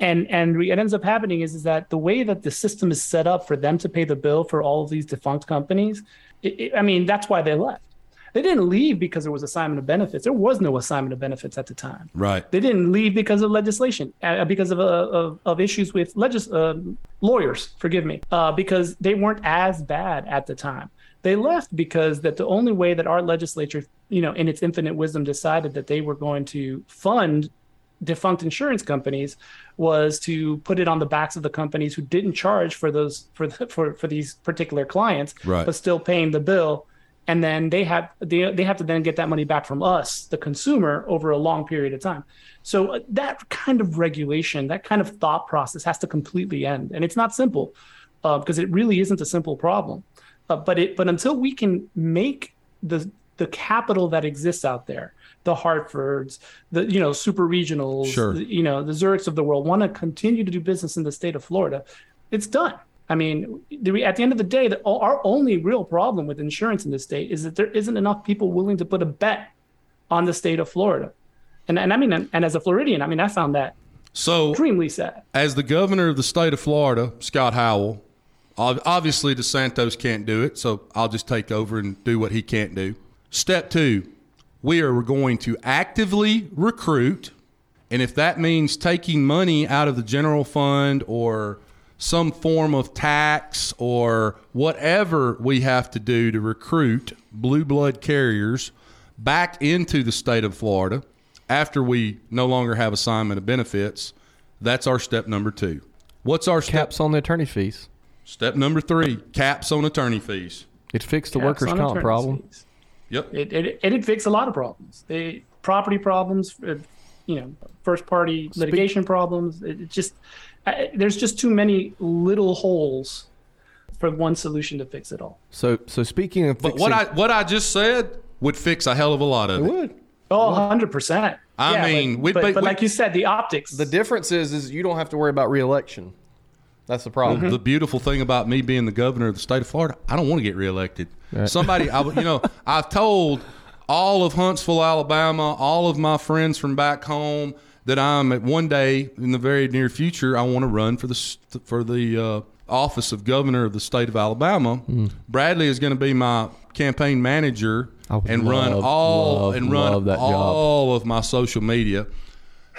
And and what ends up happening is is that the way that the system is set up for them to pay the bill for all of these defunct companies, it, it- I mean that's why they left. They didn't leave because there was assignment of benefits. There was no assignment of benefits at the time. Right. They didn't leave because of legislation, uh, because of, uh, of of issues with legis- uh, lawyers. Forgive me, uh, because they weren't as bad at the time. They left because that the only way that our legislature, you know, in its infinite wisdom, decided that they were going to fund defunct insurance companies was to put it on the backs of the companies who didn't charge for those for the, for for these particular clients, Right. but still paying the bill. And then they have they, they have to then get that money back from us the consumer over a long period of time. So uh, that kind of regulation that kind of thought process has to completely end. And it's not simple uh, because it really isn't a simple problem uh, but it but until we can make the the capital that exists out there the hartfords the you know super regionals Sure. the- you know the zurichs of the world want to continue to do business in the state of florida it's done I mean, the, at the end of the day, the, our only real problem with insurance in this state is that there isn't enough people willing to put a bet on the state of Florida. And, and I mean, and, and as a Floridian, I mean, I found that So, extremely sad. as the governor of the state of Florida, Scott Howell, obviously DeSantis can't do it, so I'll just take over and do what he can't do. Step two, we are going to actively recruit, and if that means taking money out of the general fund or some form of tax or whatever we have to do to recruit blue blood carriers back into the state of Florida after we no longer have assignment of benefits, that's our step number two. What's our step? Caps on the attorney fees. Step number three: caps on attorney fees. It fixed the Caps workers' on comp problem. fees. Yep. It, it, it did fix a lot of problems. They, property problems, uh, you know, first party litigation problems. It, it just, I, there's just too many little holes for one solution to fix it all. So, so speaking of But what I what I just said would fix a hell of a lot of it. It. Would. Oh, 100%. I Yeah, mean, but, we'd but, be- but we- like you said, the optics. The difference is, is you don't have to worry about reelection. That's the problem. The beautiful thing about me being the governor of the state of Florida, I don't want to get reelected. Somebody, I, you know, I've told all of Huntsville, Alabama, all of my friends from back home that I'm at one day in the very near future, I want to run for the for the uh, office of governor of the state of Alabama. Bradley is going to be my campaign manager and run all love, and run love that job. all of my social media.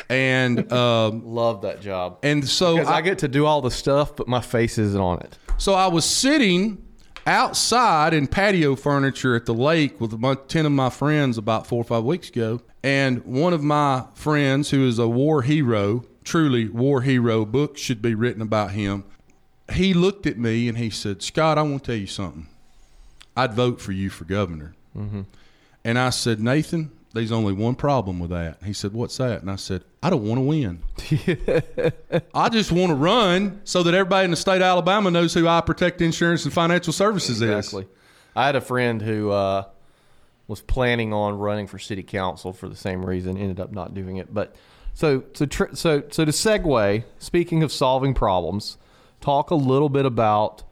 And um, Love that job. and so Because I, get to do all the stuff, but my face isn't on it. So I was sitting outside in patio furniture at the lake with about 10 of my friends about four or five weeks ago. And one of my friends, who is a war hero, truly war hero, book should be written about him. He looked at me and he said, Scott, I want to tell you something. I'd vote for you for governor. And I said, Nathan, there's only one problem with that. He said, What's that? And I said, I don't want to win. I just want to run so that everybody in the state of Alabama knows who I Protect Insurance and Financial Services is. Exactly. I had a friend who uh, was planning on running for city council for the same reason, ended up not doing it. But so so tr- so so to segue, speaking of solving problems, talk a little bit about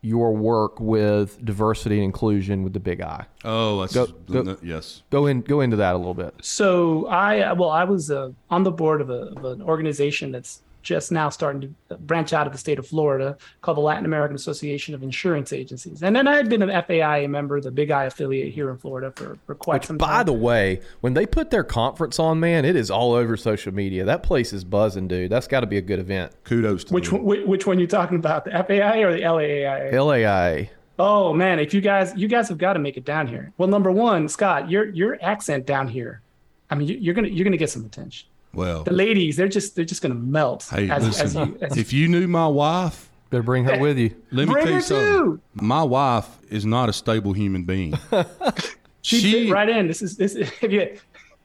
your work with diversity and inclusion with the Big I. is. Oh, that's Go- go- yes. Go in go into that a little bit. So I well, I was uh, on the board of, a, of an organization that's just now starting to branch out of the state of Florida called the Latin American Association of Insurance Agencies. And then I had been an FAIA member, the Big I affiliate here in Florida for, for quite some time. By the way, when they put their conference on, man, it is all over social media. That place is buzzing, dude. That's got to be a good event. Kudos to which them. one, which one you talking about, the FAIA or the LAIA? LAIA. Oh man, if you guys you guys have got to make it down here. Well, number one, Scott, your your accent down here. I mean, you- you're gonna you're gonna get some attention. Well, The ladies, they're just they're just gonna melt. hey, as, listen. as you, as if you knew my wife, Better bring her with you. let me Bring tell you something. too. My wife is not a stable human being. she, fit right in. This is this is if you,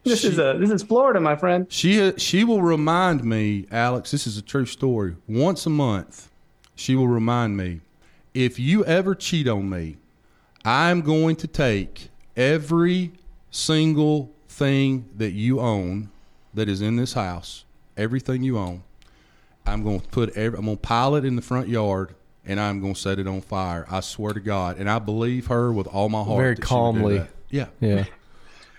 this is a this is Florida, my friend. She uh, she will remind me, Alex. This is a true story. Once a month, she will remind me, if you ever cheat on me, I'm going to take every single thing that you own that is in this house, everything you own. I'm going to put every, I'm going to pile it in the front yard. And I'm going to set it on fire. I swear to God. And I believe her with all my heart. Very that she would do calmly. Yeah. Yeah.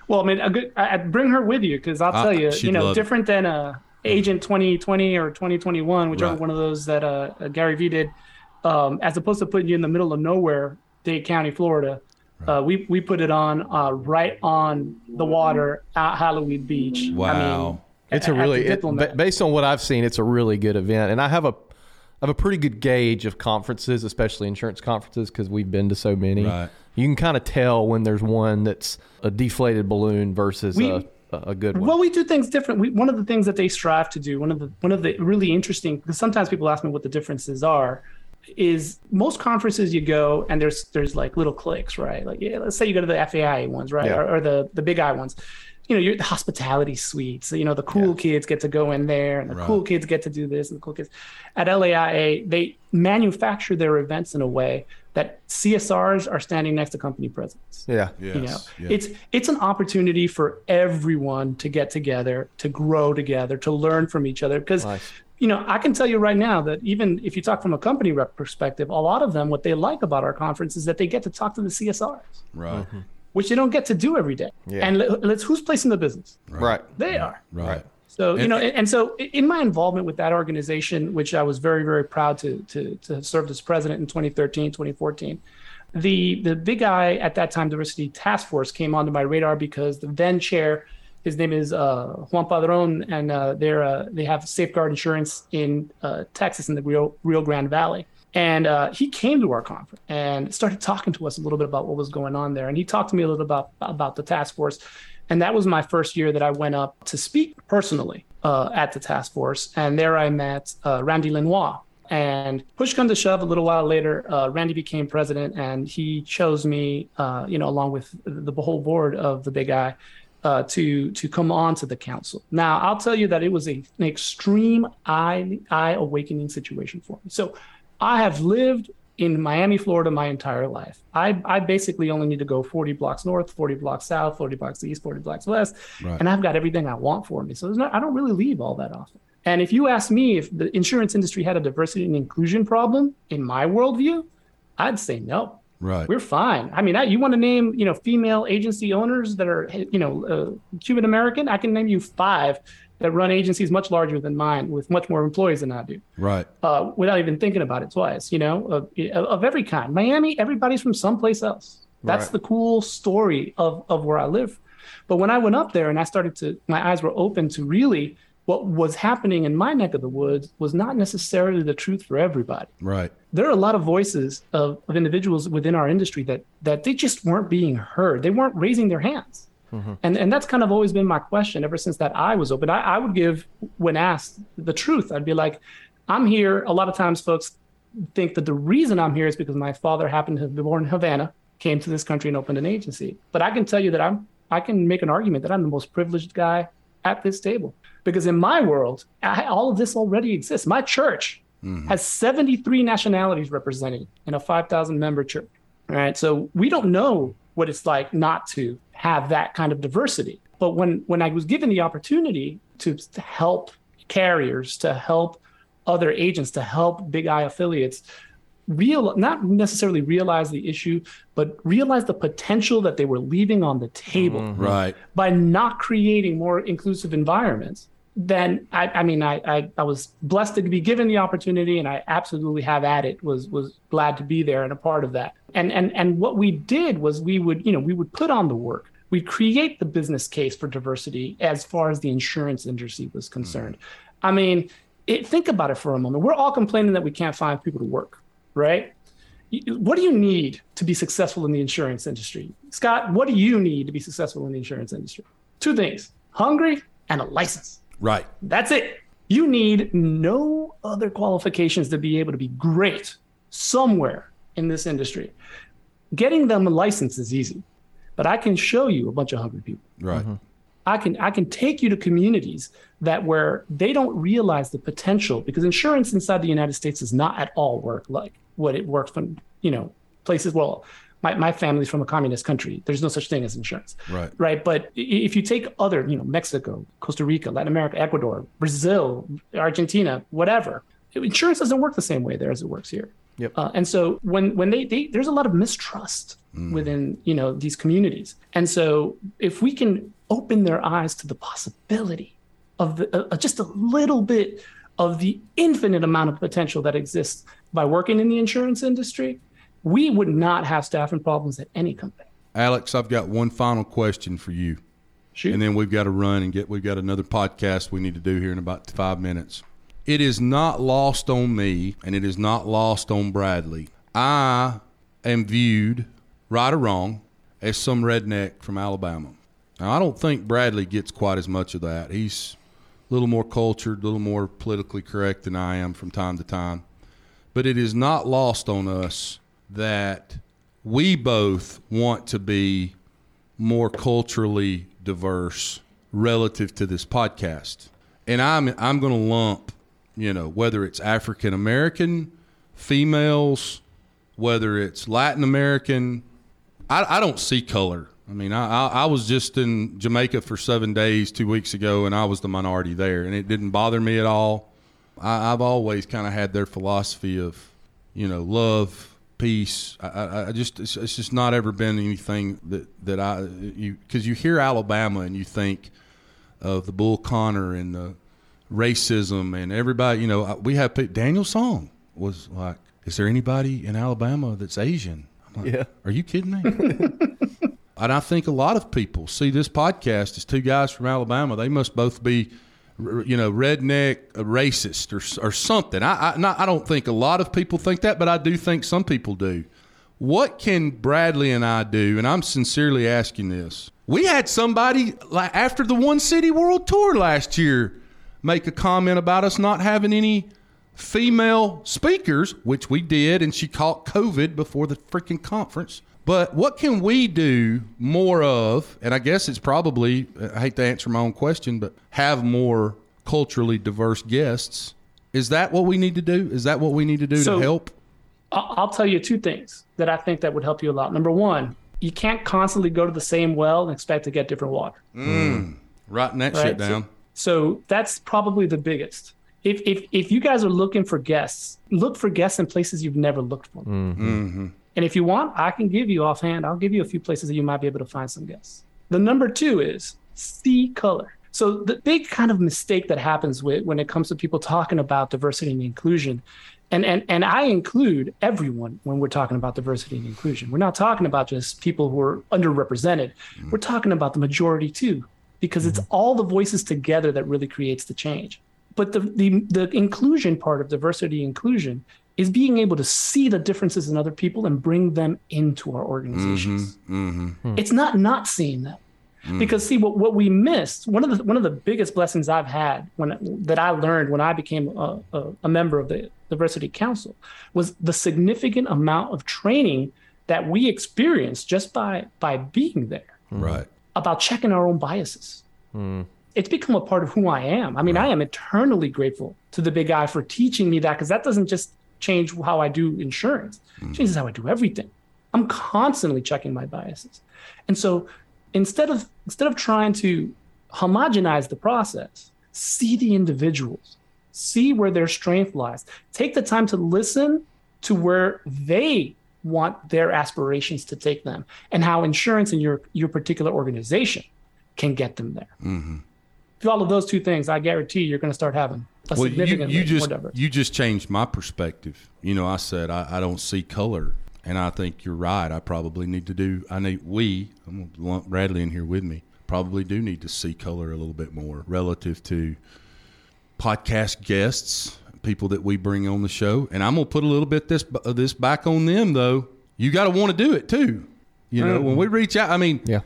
Well, I mean, a good, I, I'd bring her with you because I'll tell you, you know, love it. different than uh, Agent 2020 or 2021, whichever Right. one of those that uh, uh, Gary Vee did, um, as opposed to putting you in the middle of nowhere, Dade County, Florida. Uh, we we put it on uh, right on the water at Halloween Beach. I Wow. mean, It's at- a really, it, based on what I've seen, it's a really good event, and I have a, I have a pretty good gauge of conferences, especially insurance conferences, because we've been to so many. Right. You can kind of tell when there's one that's a deflated balloon versus We- a, a good one. Well, we do things different. We, one of the things that they strive to do, one of the one of the really interesting, because sometimes people ask me what the differences are, is most conferences you go and there's there's like little cliques, right? Like yeah, let's say you go to the FAI ones, right, Yeah. or, or the the Big I ones. You know, you're the hospitality suites. You know, the cool kids get to go in there, and the Right. cool kids get to do this, and the cool kids. At LAIA, they manufacture their events in a way that CSRs are standing next to company presidents yeah. Yes. you know yeah. it's it's an opportunity for everyone to get together to grow together to learn from each other because Nice. You know i can tell you right now that even if you talk from a company rep perspective a lot of them what they like about our conference is that they get to talk to the csrs right. Mm-hmm. which they don't get to do every day Yeah. and let- let's who's placing the business Right. they mm-hmm. are Right. so you know, and, and so in my involvement with that organization, which I was very, very proud to to to have served as president in 2013, 2014, the the Big I at that time, diversity task force, came onto my radar because the then chair, his name is uh, Juan Padron, and uh, they're uh, they have safeguard insurance in Texas in the Rio Rio Grande Valley. And uh, he came to our conference and started talking to us a little bit about what was going on there. And he talked to me a little about about the task force. And that was my first year that I went up to speak personally uh, at the task force. And there I met uh, Randy Lenoir. And push come to shove, a little while later, Randy became president, and he chose me, you know, along with the whole board of the Big I, uh, to to come on to the council. Now, I'll tell you that it was a, an extreme eye eye awakening situation for me. So, I have lived in Miami, Florida, my entire life. I, I basically only need to go 40 blocks north, 40 blocks south, 40 blocks east, 40 blocks west, Right. and I've got everything I want for me. So there's not, I don't really leave all that often. And if you ask me if the insurance industry had a diversity and inclusion problem in my worldview, I'd say no. Right. We're fine. I mean, I, you want to name, you know, female agency owners that are, you know, uh, Cuban American? I can name you five that run agencies much larger than mine with much more employees than I do Right. uh, without even thinking about it twice, you know, of, of every kind. Miami, everybody's from someplace else. That's Right. the cool story of, of where I live. But when I went up there and I started to, my eyes were open to really what was happening in my neck of the woods was not necessarily the truth for everybody. Right. There are a lot of voices of, of individuals within our industry that that they just weren't being heard. They weren't raising their hands. Mm-hmm. And and that's kind of always been my question ever since that eye was open. I, I would give when asked the truth. I'd be like, I'm here. A lot of times folks think that the reason I'm here is because my father happened to be born in Havana, came to this country and opened an agency. But I can tell you that I'm I can make an argument that I'm the most privileged guy at this table. Because in my world, I, all of this already exists. My church hmm. has 73 nationalities represented in a 5,000 member church. All right. So we don't know what it's like not to have that kind of diversity. But when, when I was given the opportunity to, to help carriers, to help other agents, to help Big I affiliates, real not necessarily realize the issue, but realize the potential that they were leaving on the table mm-hmm. Right. by not creating more inclusive environments then I, I mean, I, I, I was blessed to be given the opportunity, and I absolutely have at it. Was was glad to be there and a part of that. And and and what we did was we would, you know, we would put on the work. We'd create the business case for diversity as far as the insurance industry was concerned. Mm-hmm. I mean, it, think about it for a moment. We're all complaining that we can't find people to work, right? What do you need to be successful in the insurance industry? Scott, what do you need to be successful in the insurance industry? Two things hungry and a license. Right. That's it. You need no other qualifications to be able to be great somewhere in this industry. Getting them a license is easy, but I can show you a bunch of hungry people. Right. Mm-hmm. I can I can take you to communities that where they don't realize the potential because insurance inside the United States does not at all work like what it works from you know places. Well, my, my family's from a communist country. There's no such thing as insurance. Right. Right. But if you take other, you know, Mexico, Costa Rica, Latin America, Ecuador, Brazil, Argentina, whatever, insurance doesn't work the same way there as it works here. Yep. Uh, and so when when they, they there's a lot of mistrust mm. within you know these communities. And so if we can open their eyes to the possibility of the, uh, just a little bit of the infinite amount of potential that exists by working in the insurance industry, we would not have staffing problems at any company. Alex, I've got one final question for you. Shoot. And then we've got to run and get we've got another podcast we need to do here in about five minutes. It is not lost on me and it is not lost on Bradley. I am viewed, right or wrong, as some redneck from Alabama. Now I don't think Bradley gets quite as much of that. He's a little more cultured, a little more politically correct than I am from time to time. But it is not lost on us that we both want to be more culturally diverse relative to this podcast. And I'm I'm going to lump, you know, whether it's African American females, whether it's Latin American, I, I don't see color. I mean, I, I was just in Jamaica for seven days two weeks ago, and I was the minority there, and it didn't bother me at all. I, I've always kind of had their philosophy of, you know, love, peace. I, I just it's, it's, just not ever been anything that that I you because you hear Alabama and you think of the Bull Connor and the racism and everybody. You know, we have Daniel Song was like, "Is there anybody in Alabama that's Asian?" Like, yeah. Are you kidding me? and I think a lot of people see this podcast as two guys from Alabama. They must both be you know, redneck, uh, racist, or, or something. I, I, not, I don't think a lot of people think that, but I do think some people do. What can Bradley and I do? And I'm sincerely asking this. We had somebody after the One City World Tour last year make a comment about us not having any female speakers, which we did, and she caught COVID before the freaking conference. But what can we do more of? And I guess it's probably, I hate to answer my own question, but have more culturally diverse guests. Is that what we need to do? Is that what we need to do so, to help? I'll tell you two things that I think that would help you a lot. Number one, you can't constantly go to the same well and expect to get different water. Mm. Writing that right? shit down. So, so, that's probably the biggest. If, if, if you guys are looking for guests, look for guests in places you've never looked for. Mm-hmm. Mm-hmm. And if you want, I can give you offhand, I'll give you a few places that you might be able to find some guests. The number two is see color. So the big kind of mistake that happens with when it comes to people talking about diversity and inclusion, and and and I include everyone when we're talking about diversity and inclusion. We're not talking about just people who are underrepresented. Mm-hmm. We're talking about the majority too, because it's mm-hmm. all the voices together that really creates the change. But the the, the inclusion part of diversity inclusion is being able to see the differences in other people and bring them into our organizations. Mm-hmm, mm-hmm. It's not not seeing them. Mm. Because see what, what we missed one of the one of the biggest blessings I've had when that I learned when I became a, a, a member of the diversity council was the significant amount of training that we experienced just by by being there right about checking our own biases mm. it's become a part of who i am i mean right. i am eternally grateful to the Big I for teaching me that because that doesn't just change how I do insurance. Mm. changes how I do everything. I'm constantly checking my biases. And so instead of instead of trying to homogenize the process, see the individuals, see where their strength lies. Take the time to listen to where they want their aspirations to take them and how insurance in your your particular organization can get them there. Mm-hmm. Do all of those two things, I guarantee you're going to start having a Well, you, significantly you just more diverse. you just changed my perspective. You know, I said I, I don't see color, and I think you're right. I probably need to do. I need we. I'm gonna lump Bradley in here with me. Probably do need to see color a little bit more relative to podcast guests, people that we bring on the show. And I'm gonna put a little bit this of this back on them though. You got to want to do it too. You know, mm. when we reach out, I mean, Yeah.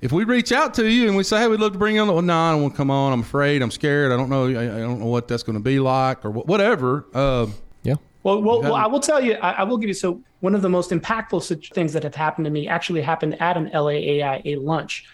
If we reach out to you and we say, "Hey, we'd love to bring you on," well, no, I don't want to come on. I'm afraid. I'm scared. I don't know. I, I don't know what that's going to be like or wh- whatever. Uh, Yeah. Well, well, well, I will tell you, I, I will give you. So, one of the most impactful sit- things that have happened to me actually happened at an LAAIA lunch.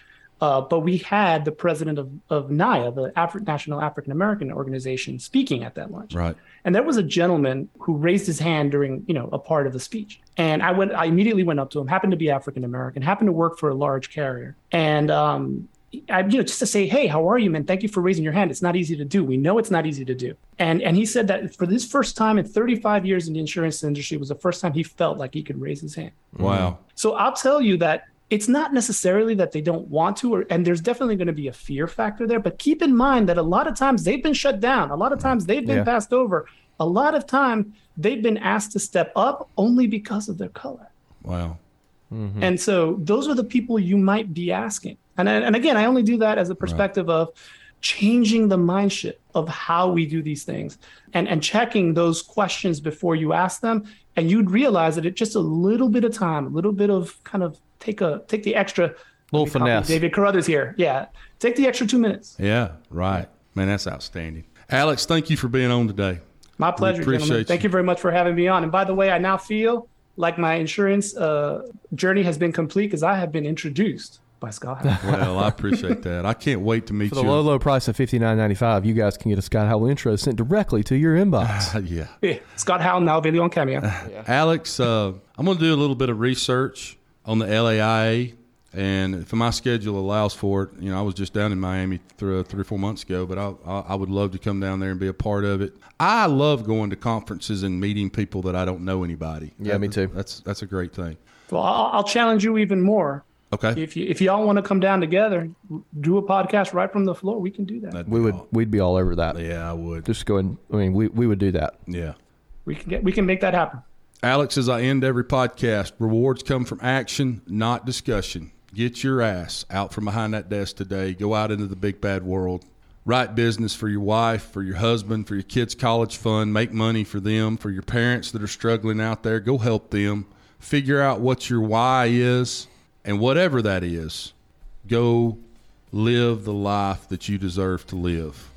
Uh, but we had the president of, of NAIA, the Afri- National African American Organization, speaking at that lunch. right. And there was a gentleman who raised his hand during, you know, a part of the speech. And I went, I immediately went up to him, happened to be African American, happened to work for a large carrier. And, um, I, you know, just to say, hey, how are you, man? Thank you for raising your hand. It's not easy to do. We know it's not easy to do. And and he said that for this first time in 35 years in the insurance industry was the first time he felt like he could raise his hand. Wow. So I'll tell you that it's not necessarily that they don't want to, or, and there's definitely going to be a fear factor there. But keep in mind that a lot of times they've been shut down. A lot of times they've been Yeah. passed over. A lot of time they've been asked to step up only because of their color. Wow. Mm-hmm. And so those are the people you might be asking. And and again, I only do that as a perspective of changing the mind shift of how we do these things and and checking those questions before you ask them and you'd realize that it just a little bit of time, a little bit of kind of take a take the extra Little let me copy finesse. David Carruthers here. Yeah. Take the extra 2 minutes. Yeah. Right. Man, that's outstanding. Alex, thank you for being on today. My pleasure, appreciate gentlemen. Thank you. you very much for having me on. And by the way, I now feel like my insurance uh, journey has been complete because I have been introduced by Scott. Well, I appreciate that. I can't wait to meet you. For the you. low, low price of fifty nine ninety five, you guys can get a Scott Howell intro sent directly to your inbox. yeah. Yeah, Scott Howell now video on Cameo. Alex, uh, I'm going to do a little bit of research on the LAIA, and if my schedule allows for it, you know, I was just down in Miami three, three or four months ago, but I, I, I would love to come down there and be a part of it. I love going to conferences and meeting people that I don't know anybody. Yeah, me too. That's that's a great thing. Well, I'll, I'll challenge you even more. Okay, If you if y'all want to come down together, do a podcast right from the floor, we can do that. That'd We would aw- we'd be all over that. Yeah, I would. Just go ahead. I mean, we, we would do that. Yeah. We can get we can make that happen. Alex, as I end every podcast, rewards come from action, not discussion. Get your ass out from behind that desk today. Go out into the big bad world. Write business for your wife, for your husband, for your kids' college fund. Make money for them, for your parents that are struggling out there. Go help them. Figure out what your why is, and whatever that is, go live the life that you deserve to live.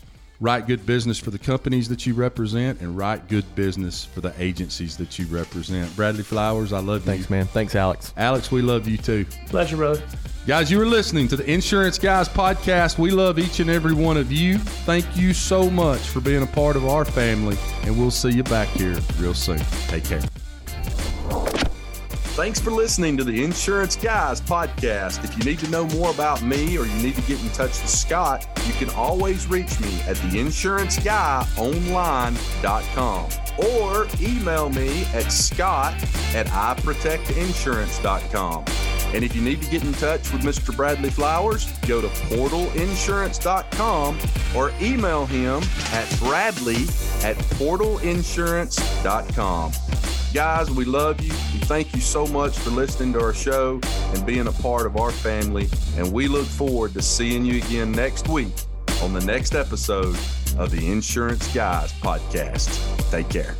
Write good business for the companies that you represent and write good business for the agencies that you represent. Bradley Flowers, I love Thanks, you. Thanks, man. Thanks, Alex. Alex, we love you too. Pleasure, brother. Guys, you are listening to the Insurance Guys podcast. We love each and every one of you. Thank you so much for being a part of our family, and we'll see you back here real soon. Take care. Thanks for listening to the Insurance Guys podcast. If you need to know more about me or you need to get in touch with Scott, you can always reach me at theinsuranceguyonline.com or email me at scott at iprotectinsurance.com. And if you need to get in touch with Mr. Bradley Flowers, go to portalinsurance.com or email him at bradley at portalinsurance.com. Guys, we love you. We thank you so much for listening to our show and being a part of our family. And we look forward to seeing you again next week on the next episode of the Insurance Guys podcast. Take care.